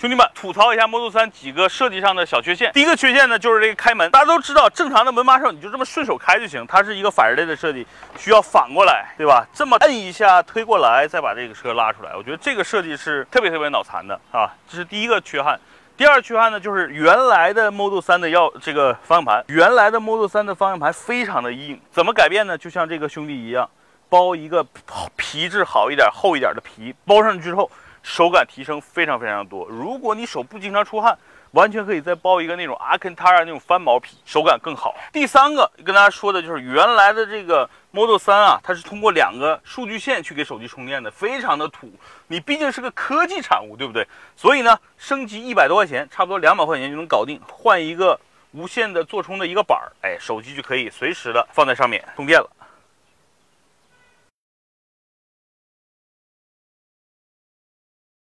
兄弟们，吐槽一下 Model 3几个设计上的小缺陷。第一个缺陷呢，就是这个开门。大家都知道，正常的门把手你就这么顺手开就行，它是一个反人类的设计，需要反过来，对吧？这么摁一下推过来，再把这个车拉出来。我觉得这个设计是特别特别脑残的啊，这是第一个缺憾。第二缺憾呢，就是原来的 Model 3的要这个方向盘，原来的 Model 3的方向盘非常的硬，怎么改变呢？就像这个兄弟一样，包一个皮质好一点、厚一点的皮，包上去之后。手感提升非常非常多。如果你手不经常出汗，完全可以再包一个那种阿肯塔尔那种翻毛皮，手感更好。第三个跟大家说的就是原来的这个 Model 3啊，它是通过两个数据线去给手机充电的，非常的土。你毕竟是个科技产物，对不对？所以呢，升级一百多块钱，差不多两百块钱就能搞定，换一个无线的座充的一个板儿，哎，手机就可以随时的放在上面充电了。